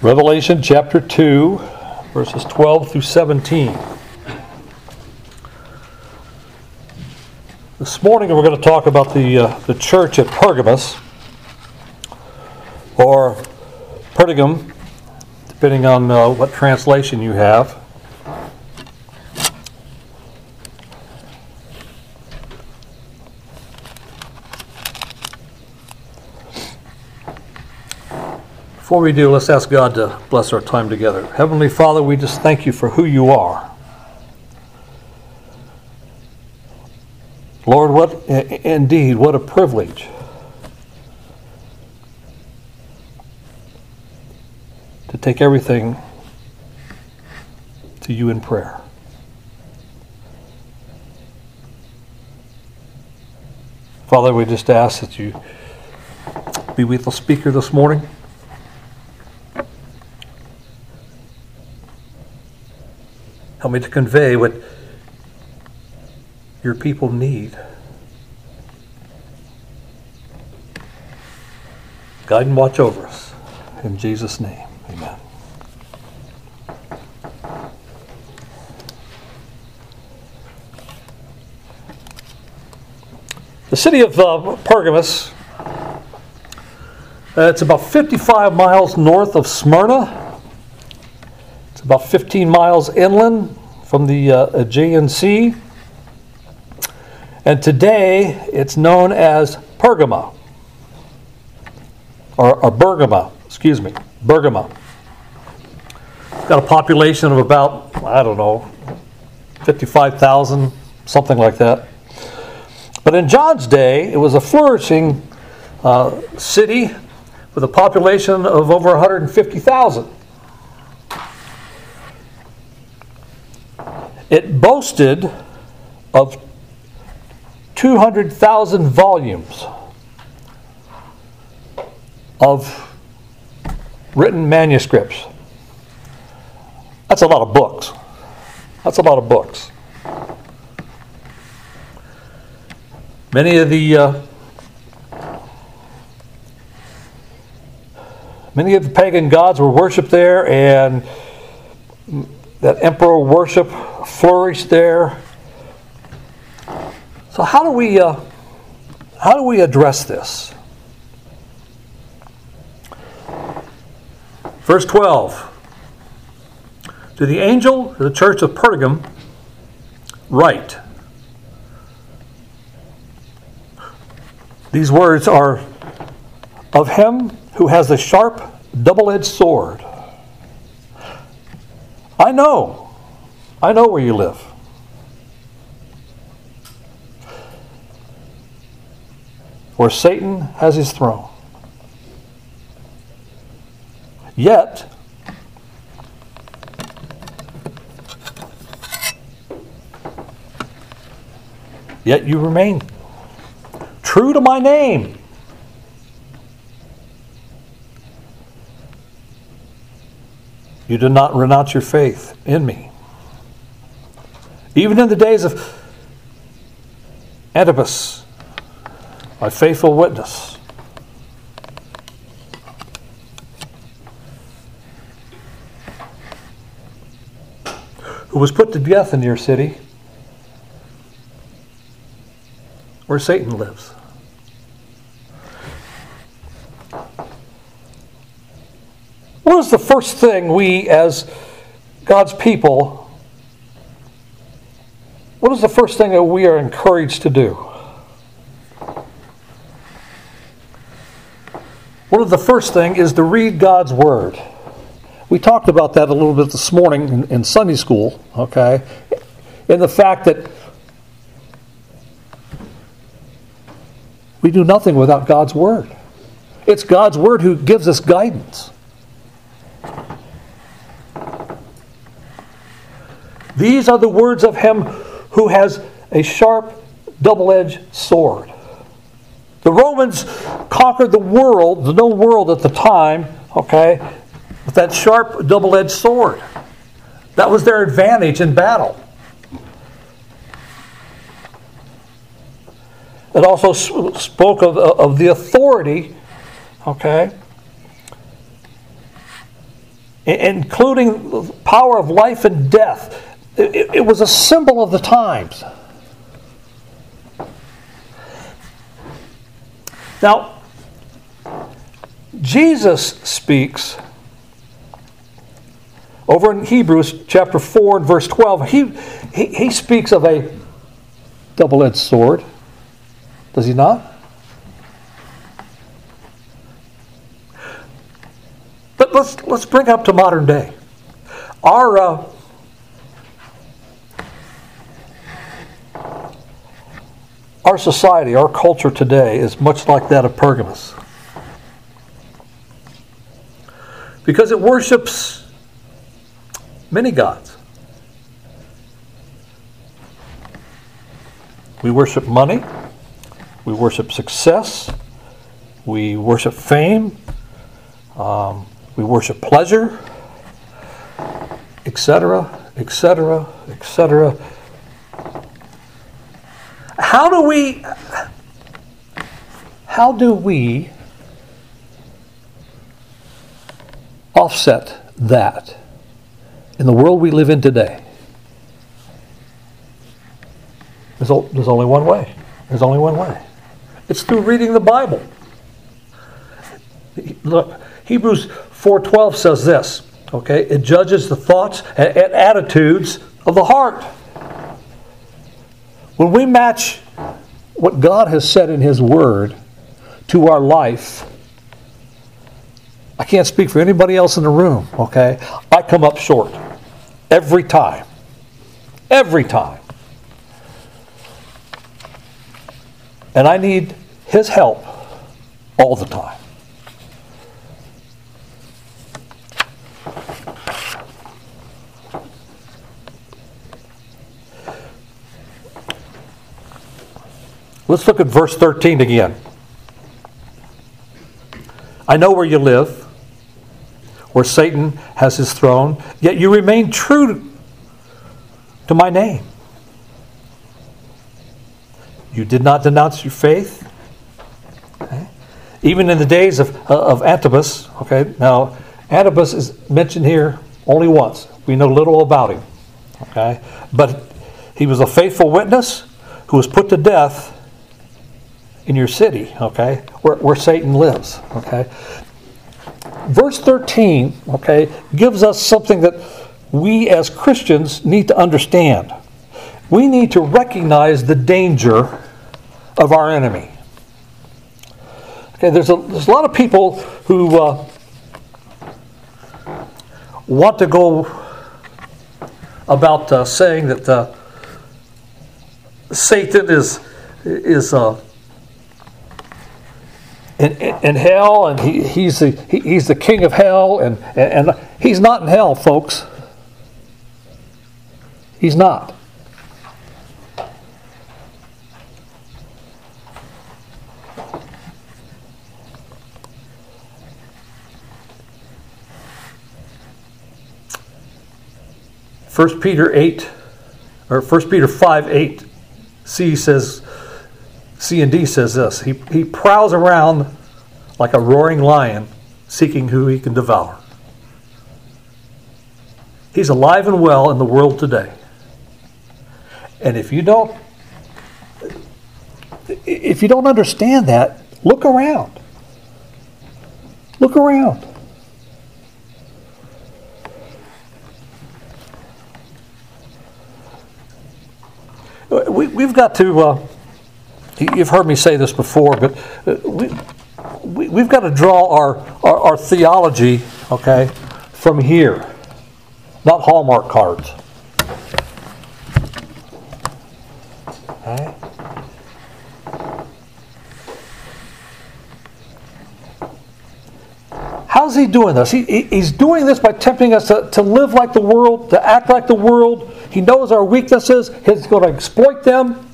Revelation chapter 2, verses 12 through 17. This morning we're going to talk about the, uh, the church at Pergamus, or Pergamum, depending on uh, what translation you have. Before we do, let's ask God to bless our time together. Heavenly Father, we just thank you for who you are. Lord, what indeed, what a privilege. To take everything to you in prayer. Father, we just ask that you be with the speaker this morning. Help me to convey what your people need. Guide and watch over us. In Jesus' name, amen. The city of uh, Pergamus, uh, it's about 55 miles north of Smyrna about 15 miles inland from the uh, Aegean Sea. And today it's known as Pergama, or, or Bergama, excuse me, Bergama. Got a population of about, I don't know, 55,000, something like that. But in John's day, it was a flourishing uh, city with a population of over 150,000. It boasted of 200,000 volumes of written manuscripts. That's a lot of books. That's a lot of books. Many of the uh, many of the pagan gods were worshipped there, and that emperor worship flourished there. So how do we uh, how do we address this? Verse 12. To the angel of the church of Pergam, write. These words are of him who has a sharp, double edged sword. I know I know where you live. Where Satan has his throne. Yet, yet you remain true to my name. You did not renounce your faith in me. Even in the days of Antipas, my faithful witness. Who was put to death in your city where Satan lives. What is the first thing we, as God's people, what is the first thing that we are encouraged to do? One of the first thing is to read God's Word. We talked about that a little bit this morning in, in Sunday school, okay? In the fact that we do nothing without God's Word. It's God's Word who gives us guidance. These are the words of Him who has a sharp, double edged sword. The Romans conquered the world, the known world at the time, okay, with that sharp, double edged sword. That was their advantage in battle. It also spoke of, of the authority, okay, including the power of life and death. It, it was a symbol of the times. Now, Jesus speaks over in Hebrews chapter 4 and verse 12. He, he, he speaks of a double edged sword. Does he not? But let's, let's bring up to modern day. Our, uh, our society, our culture today is much like that of Pergamus. Because it worships many gods. We worship money, we worship success, we worship fame, um, we worship pleasure, etc., etc., etc. How do we how do we offset that in the world we live in today? There's, only one way. There's only one way. It's through reading the Bible. Look, Hebrews 4:12 says this, okay? It judges the thoughts and attitudes of the heart. When we match what God has said in his word to our life, I can't speak for anybody else in the room, okay? I come up short every time. Every time. And I need his help all the time. Let's look at verse 13 again. I know where you live, where Satan has his throne, yet you remain true to my name. You did not denounce your faith. Okay. Even in the days of, uh, of Antipas, okay, now Antipas is mentioned here only once. We know little about him. Okay? But he was a faithful witness who was put to death in your city, okay, where, where Satan lives, okay. Verse 13, okay, gives us something that we as Christians need to understand. We need to recognize the danger of our enemy. Okay, there's a, there's a lot of people who uh, want to go about uh, saying that uh, Satan is is uh, in, in, hell, and he, he's, the, he, he's the king of hell, and, and, and he's not in hell, folks. He's not. First Peter 8, or First Peter 5 8 C says, C and D says this he, he prowls around like a roaring lion seeking who he can devour. He's alive and well in the world today. And if you don't if you don't understand that, look around. Look around. We, we've got to uh, You've heard me say this before, but uh, we, we, we've got to draw our, our, our theology, okay, from here, not Hallmark cards. Okay? How's he doing this? He, he's doing this by tempting us to, to live like the world, to act like the world. He knows our weaknesses. He's going to exploit them.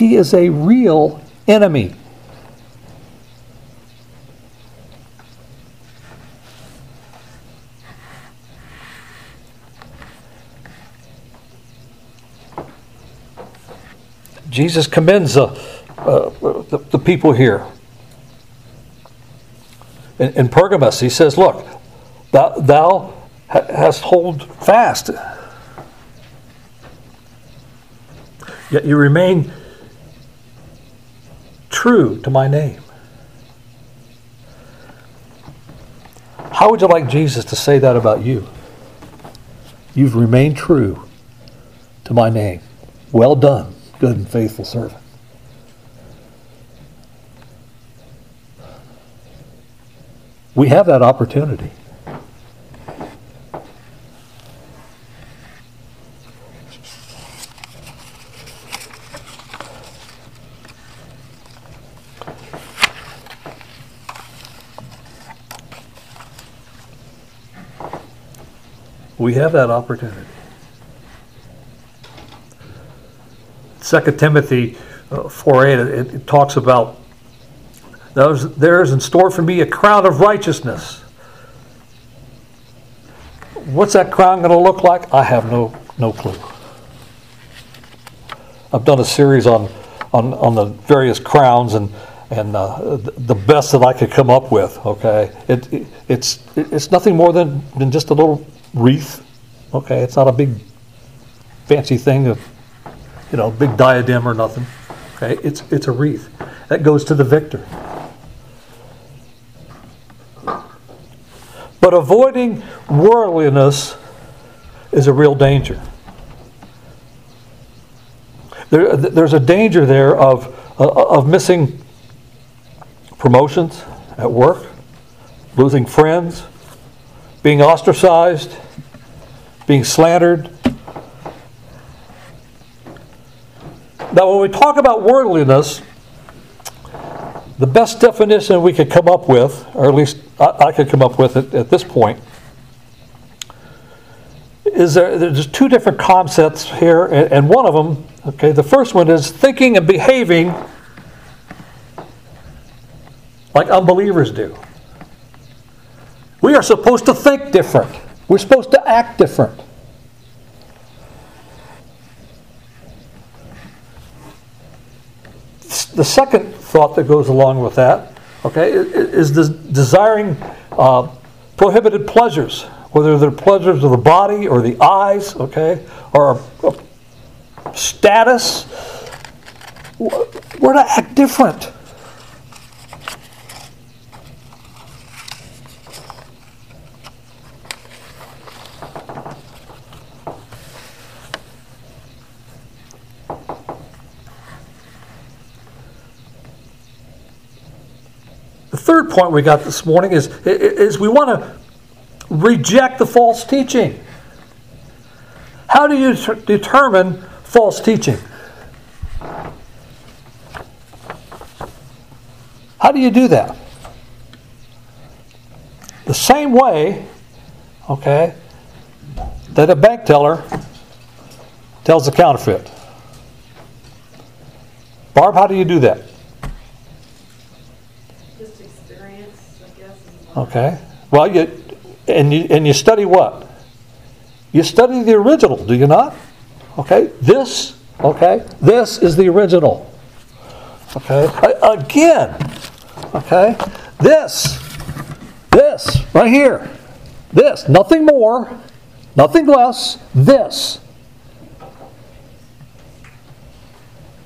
He is a real enemy. Jesus commends uh, uh, the, the people here. in, in Pergamos. He says, Look, thou, thou hast hold fast. Yet you remain true to my name. How would you like Jesus to say that about you? You've remained true to my name. Well done, good and faithful servant. We have that opportunity. We have that opportunity. 2 Timothy uh, 4 8, it, it talks about those, there is in store for me a crown of righteousness. What's that crown going to look like? I have no, no clue. I've done a series on, on, on the various crowns and, and uh, the best that I could come up with. Okay, it, it, it's it's nothing more than, than just a little wreath. Okay, it's not a big fancy thing of you know big diadem or nothing. Okay, it's it's a wreath that goes to the victor. But avoiding worldliness is a real danger. There, there's a danger there of, uh, of missing promotions at work, losing friends, being ostracized, being slandered. Now, when we talk about worldliness, the best definition we could come up with, or at least I, I could come up with it at this point, is there, there's two different concepts here, and, and one of them, okay, the first one is thinking and behaving like unbelievers do. We are supposed to think different. We're supposed to act different. The second thought that goes along with that, okay, is the desiring uh, prohibited pleasures, whether they're pleasures of the body or the eyes, okay, or status. We're to act different. Third point we got this morning is, is we want to reject the false teaching. How do you t- determine false teaching? How do you do that? The same way, okay, that a bank teller tells a counterfeit. Barb, how do you do that? Okay. Well, you and you and you study what? You study the original, do you not? Okay. This, okay. This is the original. Okay. Again. Okay. This. This right here. This. Nothing more. Nothing less. This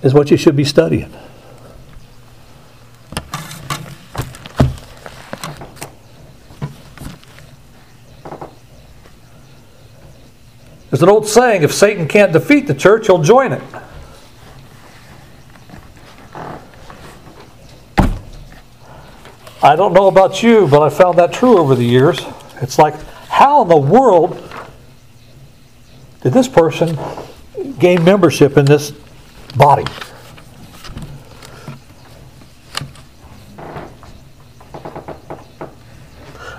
is what you should be studying. There's an old saying if Satan can't defeat the church, he'll join it. I don't know about you, but I found that true over the years. It's like, how in the world did this person gain membership in this body?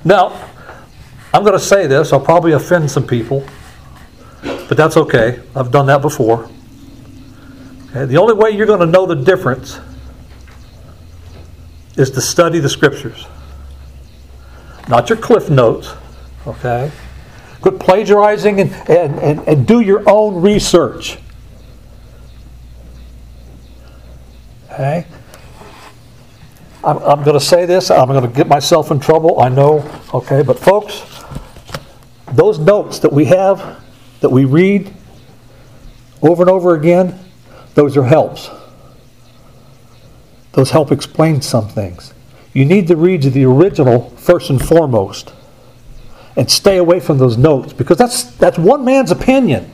Now, I'm going to say this, I'll probably offend some people. But that's okay. I've done that before. Okay? The only way you're going to know the difference is to study the scriptures. Not your cliff notes. Okay? Quit plagiarizing and, and, and, and do your own research. Okay? I'm, I'm going to say this, I'm going to get myself in trouble, I know, okay, but folks, those notes that we have, that we read over and over again, those are helps. Those help explain some things. You need to read the original first and foremost and stay away from those notes because that's, that's one man's opinion.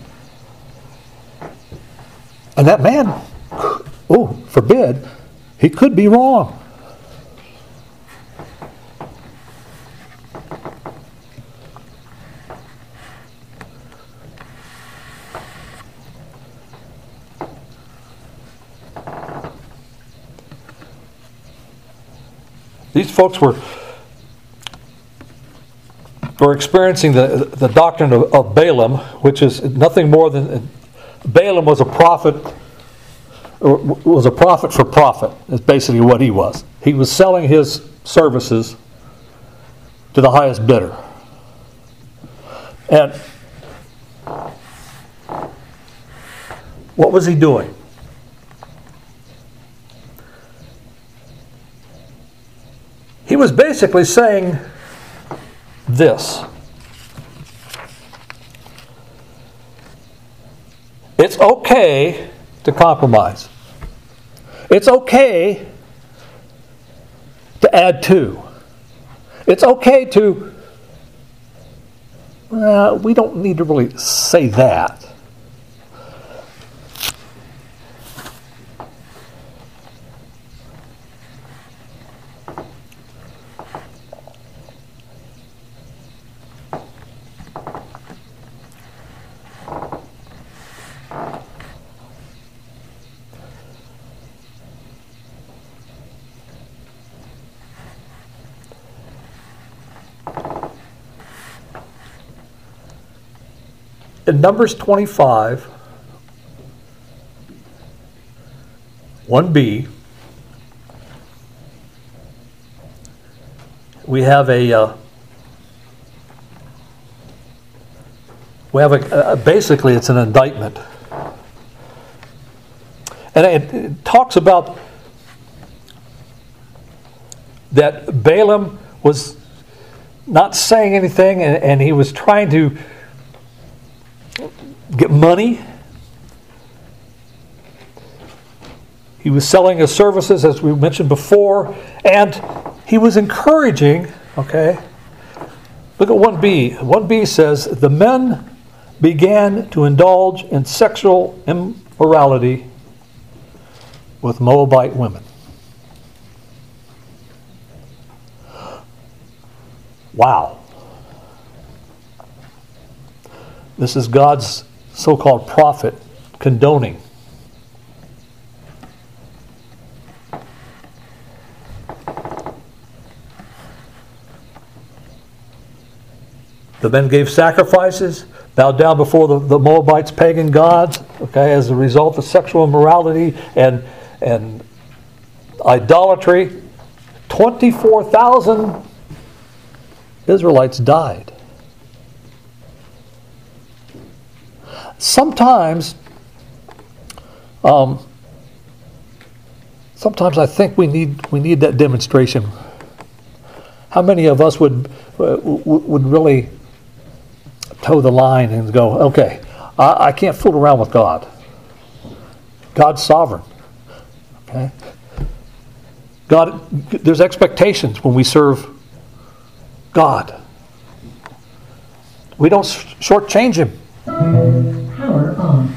And that man, oh, forbid, he could be wrong. These folks were were experiencing the, the doctrine of, of Balaam, which is nothing more than Balaam was a prophet was a prophet for profit, is basically what he was. He was selling his services to the highest bidder. And what was he doing? He was basically saying this It's okay to compromise. It's okay to add to. It's okay to, we don't need to really say that. In Numbers 25, 1b, we have a uh, we have a, basically it's an indictment. And it, it talks about that balaam was not saying anything and, and he was trying to get money. He was selling his services, as we mentioned before, and he was encouraging, okay? Look at 1b. 1b says, The men began to indulge in sexual immorality with Moabite women. Wow. This is God's so called prophet condoning. The men gave sacrifices, bowed down before the, the Moabites' pagan gods, okay, as a result of sexual immorality and, and idolatry. 24,000 Israelites died. Sometimes, um, sometimes I think we need we need that demonstration. How many of us would uh, would really toe the line and go, okay, I, I can't fool around with God. God's sovereign. Okay. God, there's expectations when we serve God. We don't shortchange Him. Power on. Um,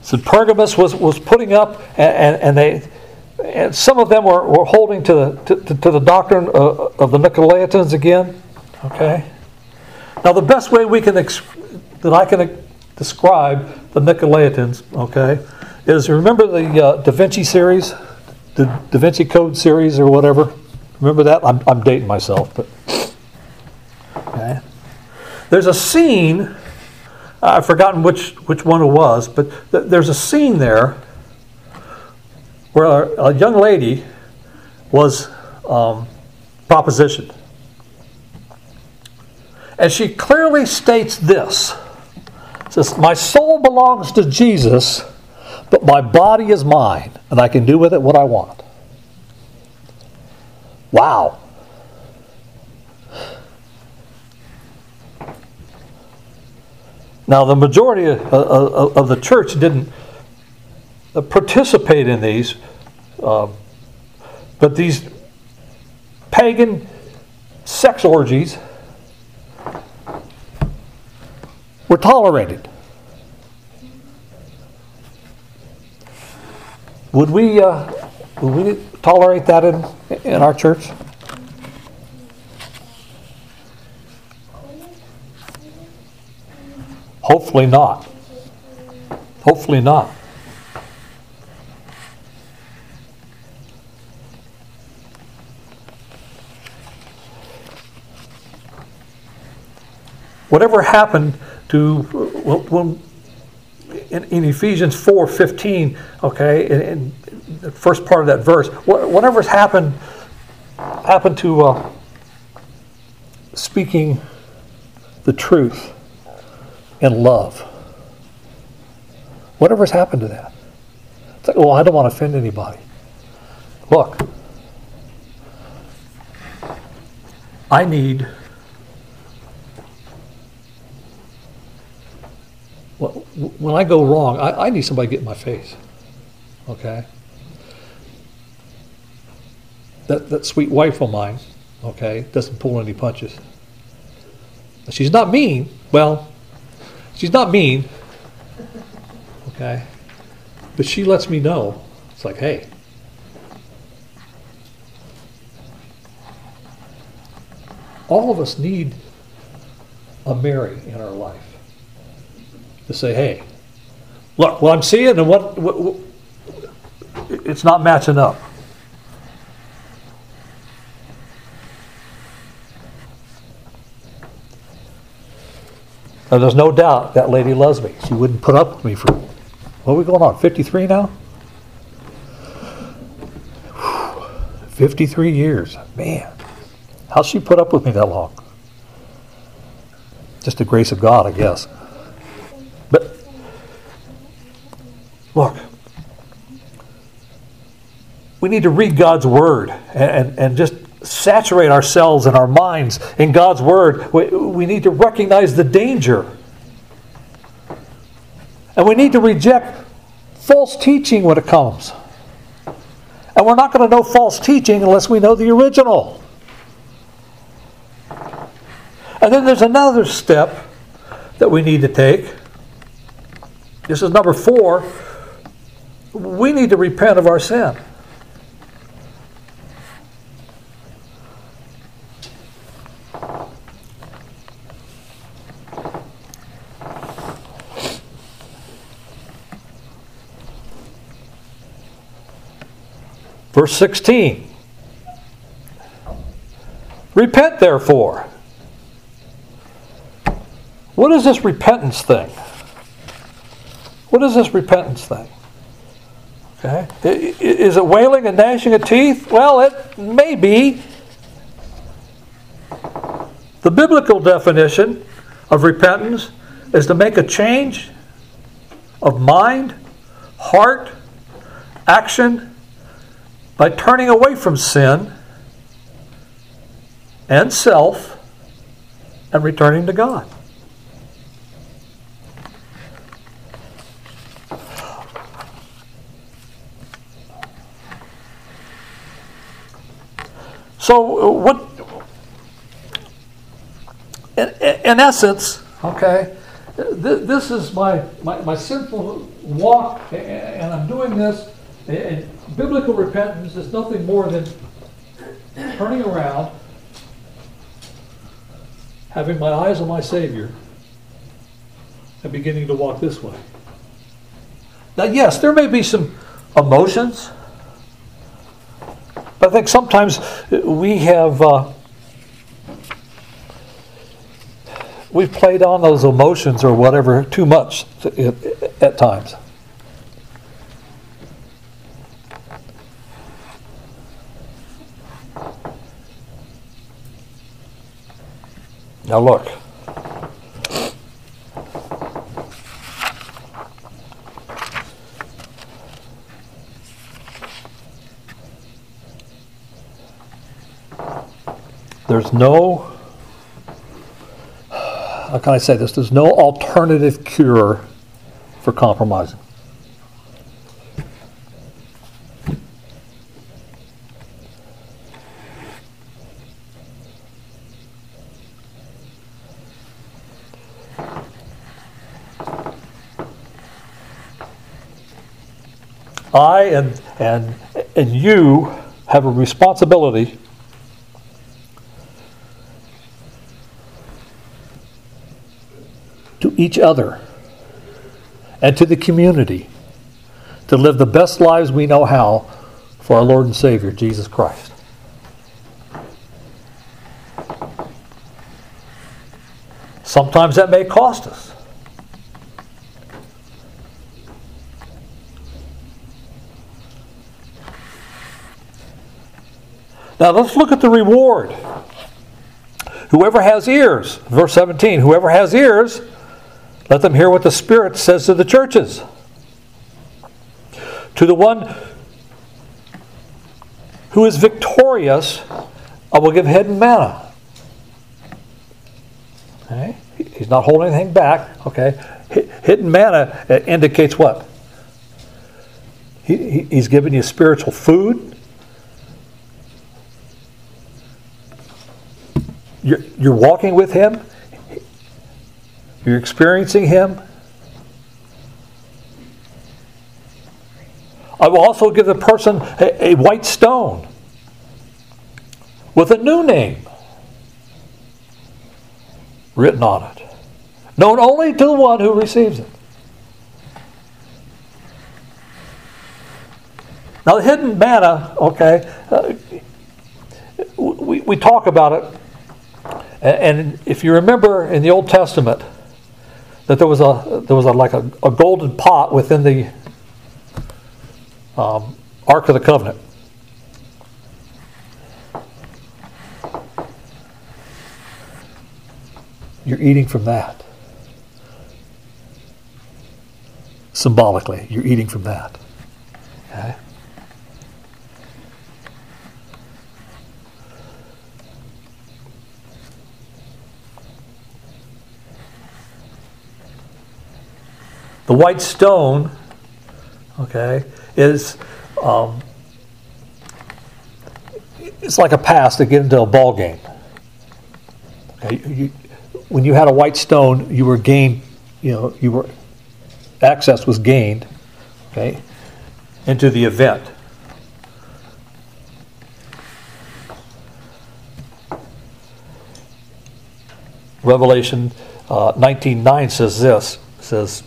so Pergamus was, was putting up, and, and, they, and some of them were, were holding to the, to, to the doctrine of, of the Nicolaitans again. Okay? Now, the best way we can ex- that I can uh, describe the Nicolaitans, okay, is remember the uh, Da Vinci series, the Da Vinci Code series or whatever? Remember that? I'm, I'm dating myself, but okay. There's a scene. I've forgotten which which one it was, but th- there's a scene there where a, a young lady was um, propositioned. And she clearly states this. It says, My soul belongs to Jesus, but my body is mine, and I can do with it what I want. Wow. Now, the majority of, the church didn't participate in these, uh, but these pagan sex orgies were tolerated. Would we, uh, would we tolerate that in, in our church? Hopefully not. Hopefully not. Whatever happened to when in, in Ephesians 4:15, okay, in, in, the first part of that verse, whatever's happened happened to uh, speaking the truth in love. Whatever's happened to that. It's like, well, I don't want to offend anybody. Look, I need when I go wrong, I, I need somebody to get in my face. Okay? That, that sweet wife of mine, okay, doesn't pull any punches. She's not mean. Well, she's not mean. Okay? But she lets me know. It's like, hey, all of us need a Mary in our life to say, hey, look, what I'm seeing and what, what, what it's not matching up. Now, there's no doubt that lady loves me. She wouldn't put up with me for, what are we going on, 53 now? 53 years. Man, how's she put up with me that long? Just the grace of God, I guess. Look, we need to read God's Word and, and, and just saturate ourselves and our minds in God's Word. We, we need to recognize the danger. And we need to reject false teaching when it comes. And we're not going to know false teaching unless we know the original. And then there's another step that we need to take. This is number four we need to repent of our sin. Verse 16 Repent, therefore. What is this repentance thing? What is this repentance thing? Okay? Is it wailing and gnashing of teeth? Well, it may be. The biblical definition of repentance is to make a change of mind, heart, action by turning away from sin and self and returning to God. So, uh, what, in, in essence, okay, th- this is my, my, my sinful walk, and I'm doing this. And biblical repentance is nothing more than turning around, having my eyes on my Savior, and beginning to walk this way. Now, yes, there may be some emotions but I think sometimes we have uh, we've played on those emotions or whatever too much at times. Now look, there's no, how can I say this? There's no alternative cure for compromising. I and, and, and you have a responsibility to each other and to the community to live the best lives we know how for our Lord and Savior, Jesus Christ. Sometimes that may cost us. Now let's look at the reward. Whoever has ears, verse 17, whoever has ears, let them hear what the Spirit says to the churches. To the one who is victorious, I will give hidden manna. Okay? He's not holding anything back. Okay? Hidden manna uh, indicates what? He, he's giving you spiritual food. You're, you're walking with Him, you're experiencing Him. I will also give the person a, a white stone with a new name written on it, known only to the one who receives it. Now, the hidden manna, okay, uh, we, we talk about it and if you remember in the Old Testament, that there was a there was a, like a, a golden pot within the um, Ark of the Covenant. You're eating from that. Symbolically, you're eating from that. Okay? The white stone, okay, is um, it's like a pass to get into a ball game. Okay, you, when you had a white stone, you were gained, you know, you were access was gained, okay, into the event. Revelation uh, 19:9 says this says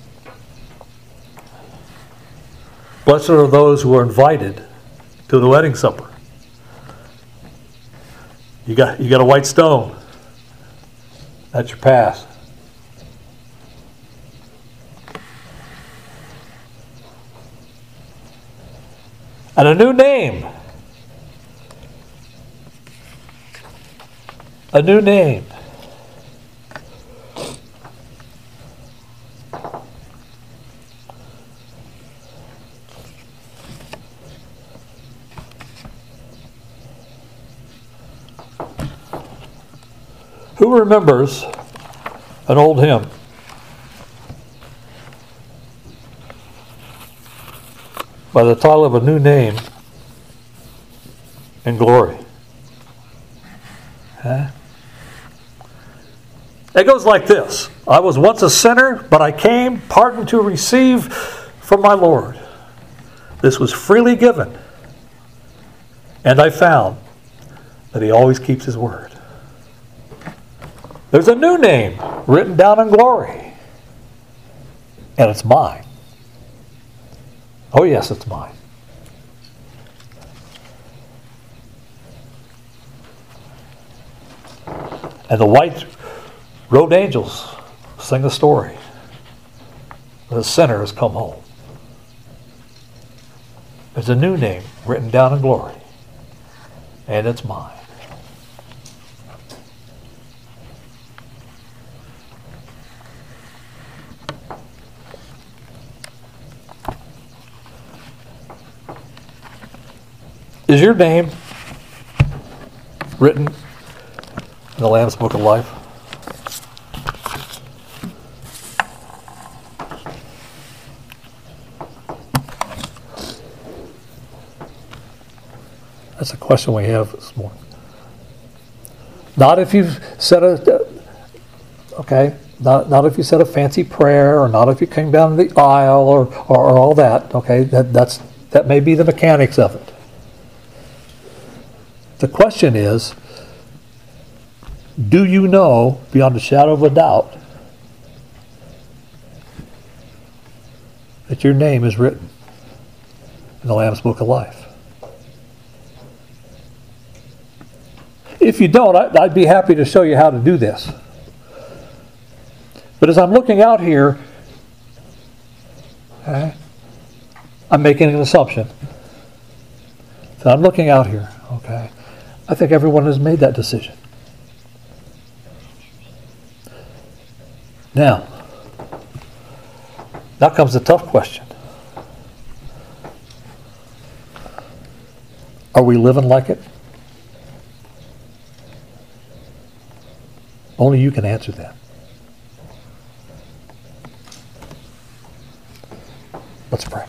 Blessed are those who are invited to the wedding supper. You got, you got a white stone. That's your pass. And a new name. A new name. Who remembers an old hymn? By the title of a new name and glory. Huh? It goes like this I was once a sinner, but I came pardon to receive from my Lord. This was freely given, and I found that He always keeps His word. There's a new name written down in glory, and it's mine. Oh, yes, it's mine. And the white robed angels sing a story. The sinner has come home. There's a new name written down in glory, and it's mine. Is your name written in the Lamb's Book of Life? That's a question we have this morning. Not if you've said a, okay, not, not if you said a fancy prayer, or not if you came down the aisle, or, or, or all that, okay? That, that's, that may be the mechanics of it. The question is, do you know beyond a shadow of a doubt that your name is written in the Lamb's Book of Life? If you don't, I'd be happy to show you how to do this. But as I'm looking out here, okay, I'm making an assumption. So I'm looking out here, okay. I think everyone has made that decision. Now, now comes the tough question. Are we living like it? Only you can answer that. Let's pray.